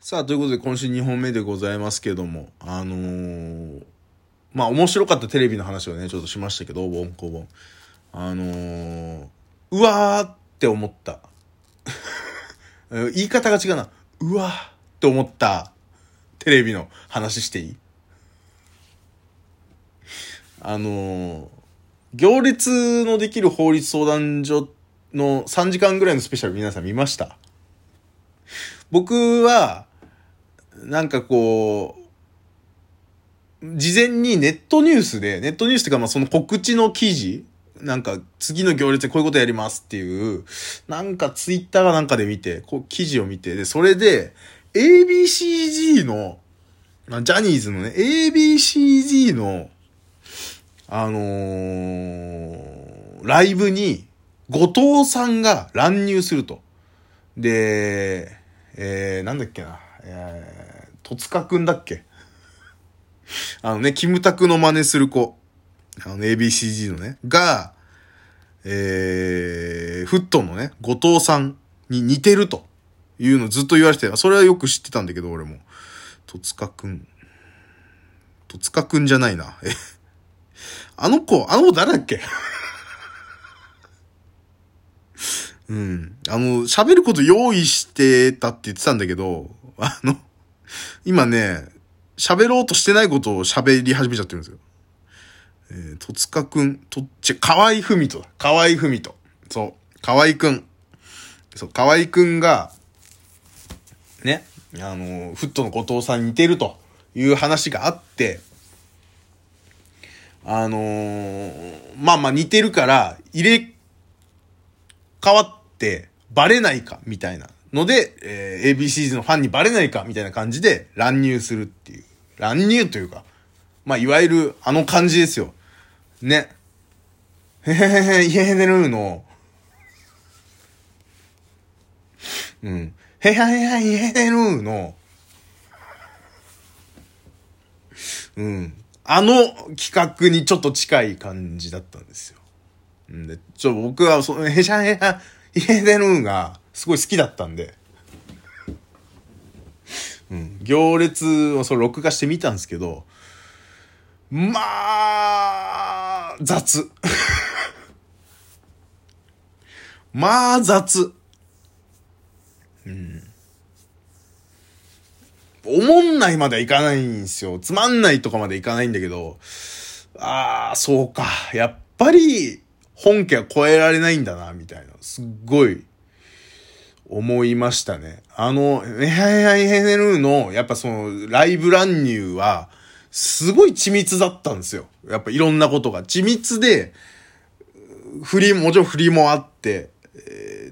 さあ、ということで今週2本目でございますけども、あのー、まあ面白かったテレビの話をね、ちょっとしましたけど、お盆こぼん。あのー、うわーって思った。言い方が違うな。うわーって思ったテレビの話していい？あのー、行列のできる法律相談所の3時間ぐらいのスペシャル皆さん見ました僕は、なんかこう、事前にネットニュースで、ネットニュースっていうかまあその告知の記事、なんか次の行列でこういうことやりますっていう、なんかツイッターがなんかで見て、こう記事を見て、で、それで ABCG の、まあ、ジャニーズのね、ABCG の、あのー、ライブに後藤さんが乱入すると。で、えー、なんだっけな、えー、戸塚くんだっけ？あのね、キムタクの真似する子。あの、ABCG のね、が、えー、フットのね、後藤さんに似てるというのずっと言われてた。それはよく知ってたんだけど、俺も。戸塚くん。戸塚くんじゃないな。え、あの子、あの子誰だっけ？うん。あの、喋ること用意してたって言ってたんだけど、あの、今ね、喋ろうとしてないことを喋り始めちゃってるんですよ。えー、戸塚くん、と、ち、河合文人だ。河合文人。そう。河合くん。そう、河合くんが、ね、あの、フットの後藤さんに似てるという話があって、あのー、まあまあ似てるから、入れ変わってバレないかみたいなので、えー、ABCs のファンにバレないかみたいな感じで乱入するっていう。乱入というか、まあいわゆるあの感じですよ。ね。へへへへ、イエネルーの、うん。へへへへ、イエネルーの、うん。あの企画にちょっと近い感じだったんですよ。んで、ちょ、僕は、その、へしゃへしゃ、イエデルーが、すごい好きだったんで、うん、行列をそれ録画してみたんですけど、まあ、雑。まあ、雑。うん。おもんないまではいかないんですよ。つまんないとかまでいかないんだけど、ああ、そうか。やっぱり、本家は超えられないんだな、みたいな。すっごい、思いましたね。あの、エハエハエヘネルーの、やっぱその、ライブ乱入は、すごい緻密だったんですよ。やっぱいろんなことが。緻密で、振り、もちろん振りもあって、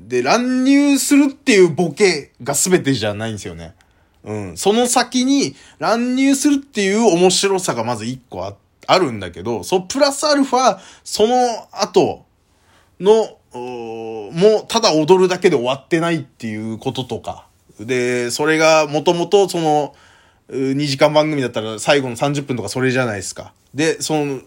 で、乱入するっていうボケが全てじゃないんですよね。うん。その先に乱入するっていう面白さがまず一個あ、あるんだけど、そうプラスアルファ、その後の、もうただ踊るだけで終わってないっていうこととか。で、それがもともとその、2時間番組だったら最後の30分とかそれじゃないですか。で、その、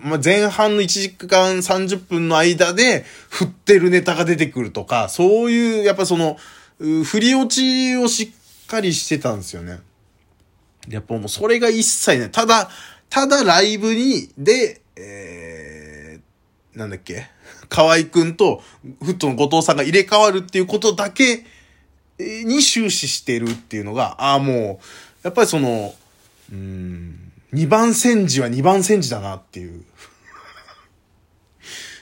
まあ、前半の1時間30分の間で振ってるネタが出てくるとか、そういう、やっぱその、振り落ちをしっかりしてたんですよね。やっぱもうそれが一切ね、ただ、ただライブに、で、えー、なんだっけ？河合くんとフットの後藤さんが入れ替わるっていうことだけに終始してるっていうのが、ああ、もう、やっぱりその、うん、二番煎じは二番煎じだなっていう。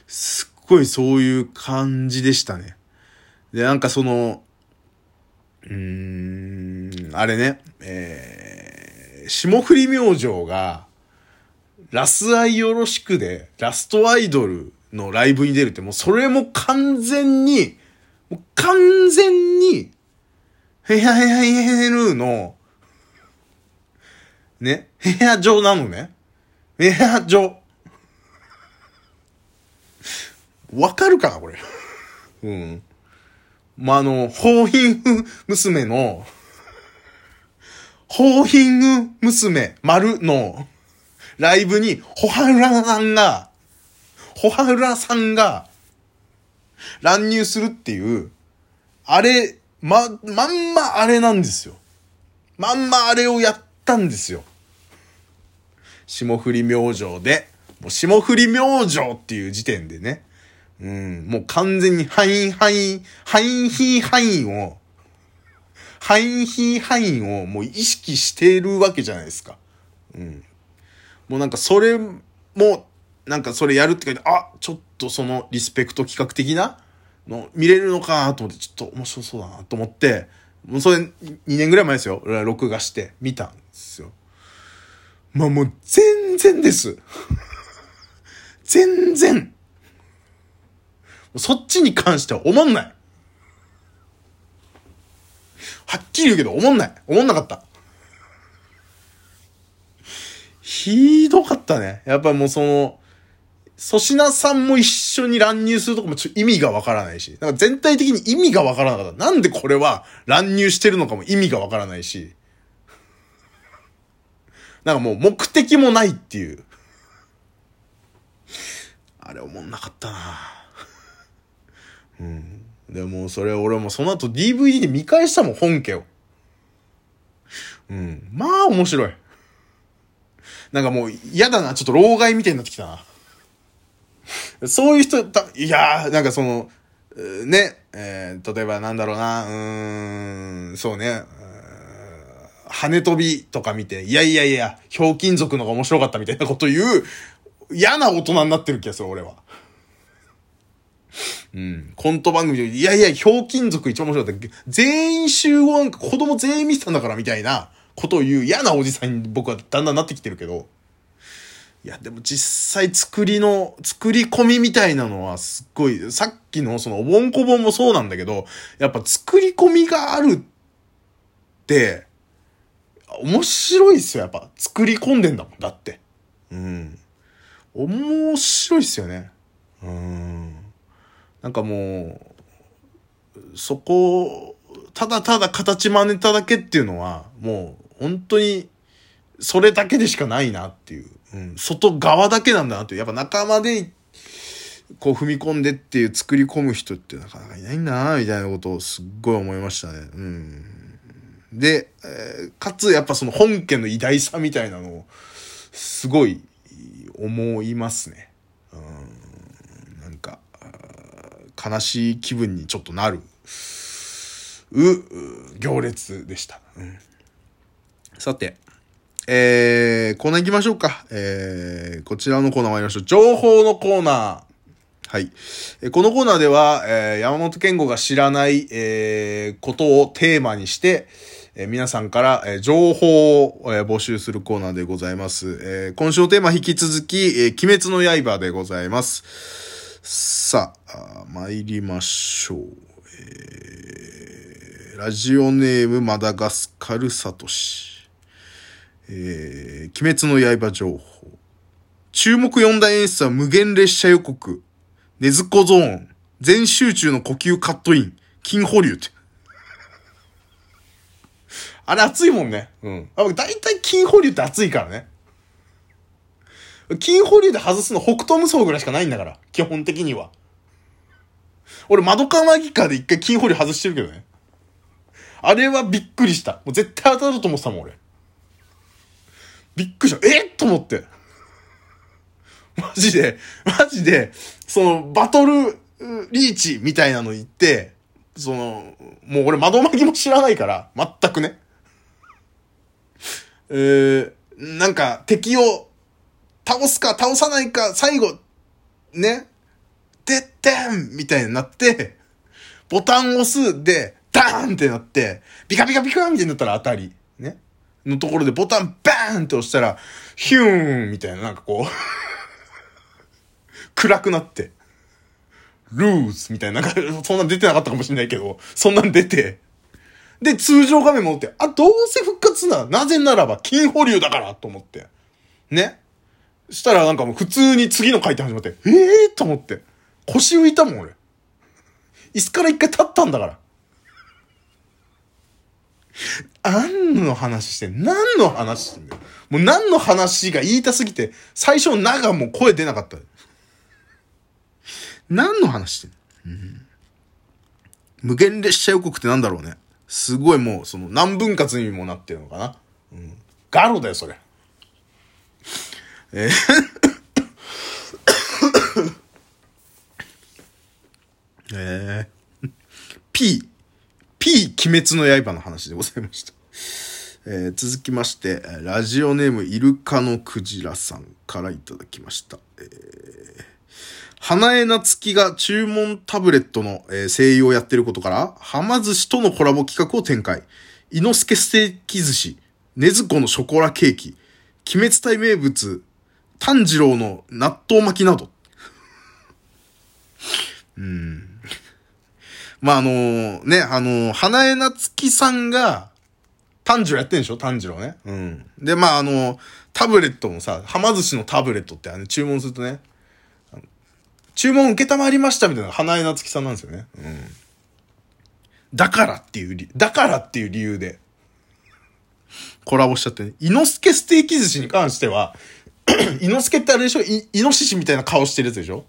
すっごいそういう感じでしたね。で、なんかその、うーん、あれね、えー、霜降り明星が、ラスアイよろしくで、ラストアイドルのライブに出るって、もうそれも完全に、もう完全に、ヘヤヘヤヘアヘルーの、ね、部屋上なのね。部屋上。わかるかなこれ。うん。ま、あの、ホーヒング娘。の、ホーヒング娘。丸のライブに、ホハルラさんが、ホハルラさんが乱入するっていう、あれ、ま、まんまあれなんですよ。まんまあれをやったんですよ。霜降り明星で、もう霜降り明星っていう時点でね、うん、もう完全にハインハイン、ハインヒーハインを、ハインヒーハインをもう意識してるわけじゃないですか。うん。もうなんかそれも、なんかそれやるって書いて、あ、ちょっとそのリスペクト企画的なの見れるのかと思って、ちょっと面白そうだなと思って、もうそれ2年ぐらい前ですよ。録画して見たんですよ。まあもう全然です。全然。そっちに関しては思んない。はっきり言うけど思んない。思んなかった。ひどかったね。やっぱもうその、粗品さんも一緒に乱入するとこもちょ意味がわからないし、なんか全体的に意味がわからなかった。なんでこれは乱入してるのかも意味がわからないし、なんかもう目的もないっていう。あれ思んなかったなうん。でもそれ俺もその後 DVD で見返したもん、本家を。うん。まあ面白い。なんかもう嫌だな、ちょっと老害みたいになってきたな。そういう人、た、いやー、なんかその、ね、えー、例えばなんだろうな、うーん、そうね、羽飛びとか見て、いやいやいや、ひょうきん族のが面白かったみたいなこと言う、嫌な大人になってる気がする、俺は。うん。コント番組で、いやいや、ひょうきん族一番面白かった。全員集合なんか子供全員見てたんだからみたいなことを言う嫌なおじさんに僕はだんだんなってきてるけど。いや、でも実際作りの、作り込みみたいなのはすっごい、さっきのそのおぼんこぼんもそうなんだけど、やっぱ作り込みがあるって、面白いっすよ、やっぱ。作り込んでんだもん、だって。うん。面白いっすよね。うん。なんかもう、そこ、ただただ形真似ただけっていうのは、もう、本当に、それだけでしかないなっていう。うん。外側だけなんだなっていう。やっぱ仲間で、こう踏み込んでっていう作り込む人ってなかなかいないんだなみたいなことをすっごい思いましたね。うん。で、えー、かつやっぱその本家の偉大さみたいなのを、すごい思いますね。うん、なんか、悲しい気分にちょっとなる、う、行列でした。うん、さて、えー、コーナー行きましょうか。えー、こちらのコーナー参りましょう。情報のコーナー。はい。このコーナーでは、えー、山本健吾が知らない、えー、ことをテーマにして、えー、皆さんから、えー、情報を、え、募集するコーナーでございます。えー、今週のテーマ引き続き、えー、鬼滅の刃でございます。さあ、参りましょう。えー、ラジオネームマダガスカルサトシ。えー、鬼滅の刃情報。注目四大演出は無限列車予告。ネズコゾーン。全集中の呼吸カットイン。金保留って。あれ熱いもんね。うん。あだいたい金保留って熱いからね。金保留で外すの北東無双ぐらいしかないんだから。基本的には。俺、窓かマギカで一回金保留外してるけどね。あれはびっくりした。もう絶対当たると思ってたもん、俺。びっくりした。え？と思って。マジで、マジで、その、バトルリーチみたいなの言って、その、もう俺窓巻きも知らないから、全くね。えー、なんか敵を倒すか倒さないか最後、ね、てってんみたいになって、ボタンを押すで、ダーンってなって、ビカビカビカみたいになったら当たり。ね。のところでボタンバーンって押したら、ヒューンみたいな、なんかこう 暗くなって、ルーズみたいな、なんか、そんな出てなかったかもしれないけど、そんなん出て、で、通常画面戻って、あ、どうせ復活な、なぜならば金保留だからと思って。ね。したらなんかもう普通に次の回転始まって、ええー、と思って。腰浮いたもん、俺。椅子から一回立ったんだから。何の話してん何の話してんだよ。もう何の話が言いたすぎて、最初のながも声出なかった。何の話してんの、うん、無限列車予告ってなんだろうね。すごいもう、その何分割にもなってるのかな。うん。ガロだよ、それ。えーえー、P、P 鬼滅の刃の話でございました。えー、続きまして、ラジオネームイルカのクジラさんからいただきました。えー、花江夏樹が注文タブレットの、えー、声優をやってることから、はま寿司とのコラボ企画を展開。猪之助ステーキ寿司、ねずこのショコラケーキ、鬼滅隊名物、炭治郎の納豆巻きなど。うん。まあ、あのー、ね、あのー、花江夏樹さんが、炭治郎やってんでしょ？炭治郎ね。うん。で、まあ、あのー、タブレットもさ、はま寿司のタブレットってあの、注文するとね、注文受けたまりましたみたいな花江夏樹さんなんですよね。うん。だからっていう理、だからっていう理由で、コラボしちゃってね。猪之助ステーキ寿司に関しては、猪之助ってあれでしょ？イノシシみたいな顔してるやつでしょ？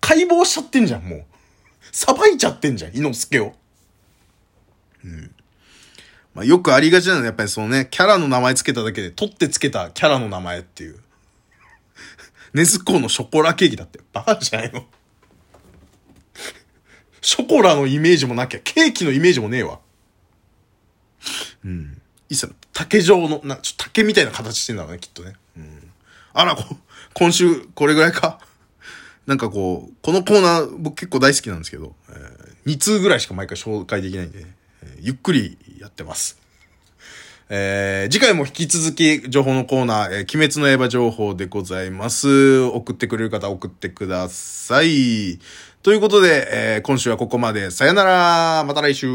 解剖しちゃってんじゃん、もう。さばいちゃってんじゃん、猪之助を。うん。まあ、よくありがちなのはやっぱりそのね、キャラの名前つけただけで、取ってつけたキャラの名前っていう。ねずこのショコラケーキだって。バカじゃないのショコラのイメージもなきゃ、ケーキのイメージもねえわ。うん。いっさ、竹状の、な、ちょ、竹みたいな形してんだろうね、きっとね。うん。あら、こ今週、これぐらいか？なんかこう、このコーナー僕結構大好きなんですけど、えー、2通ぐらいしか毎回紹介できないんで、えー、ゆっくりやってます。えー、次回も引き続き情報のコーナー、えー、鬼滅の刃情報でございます。送ってくれる方送ってください。ということで、えー、今週はここまで。さよならまた来週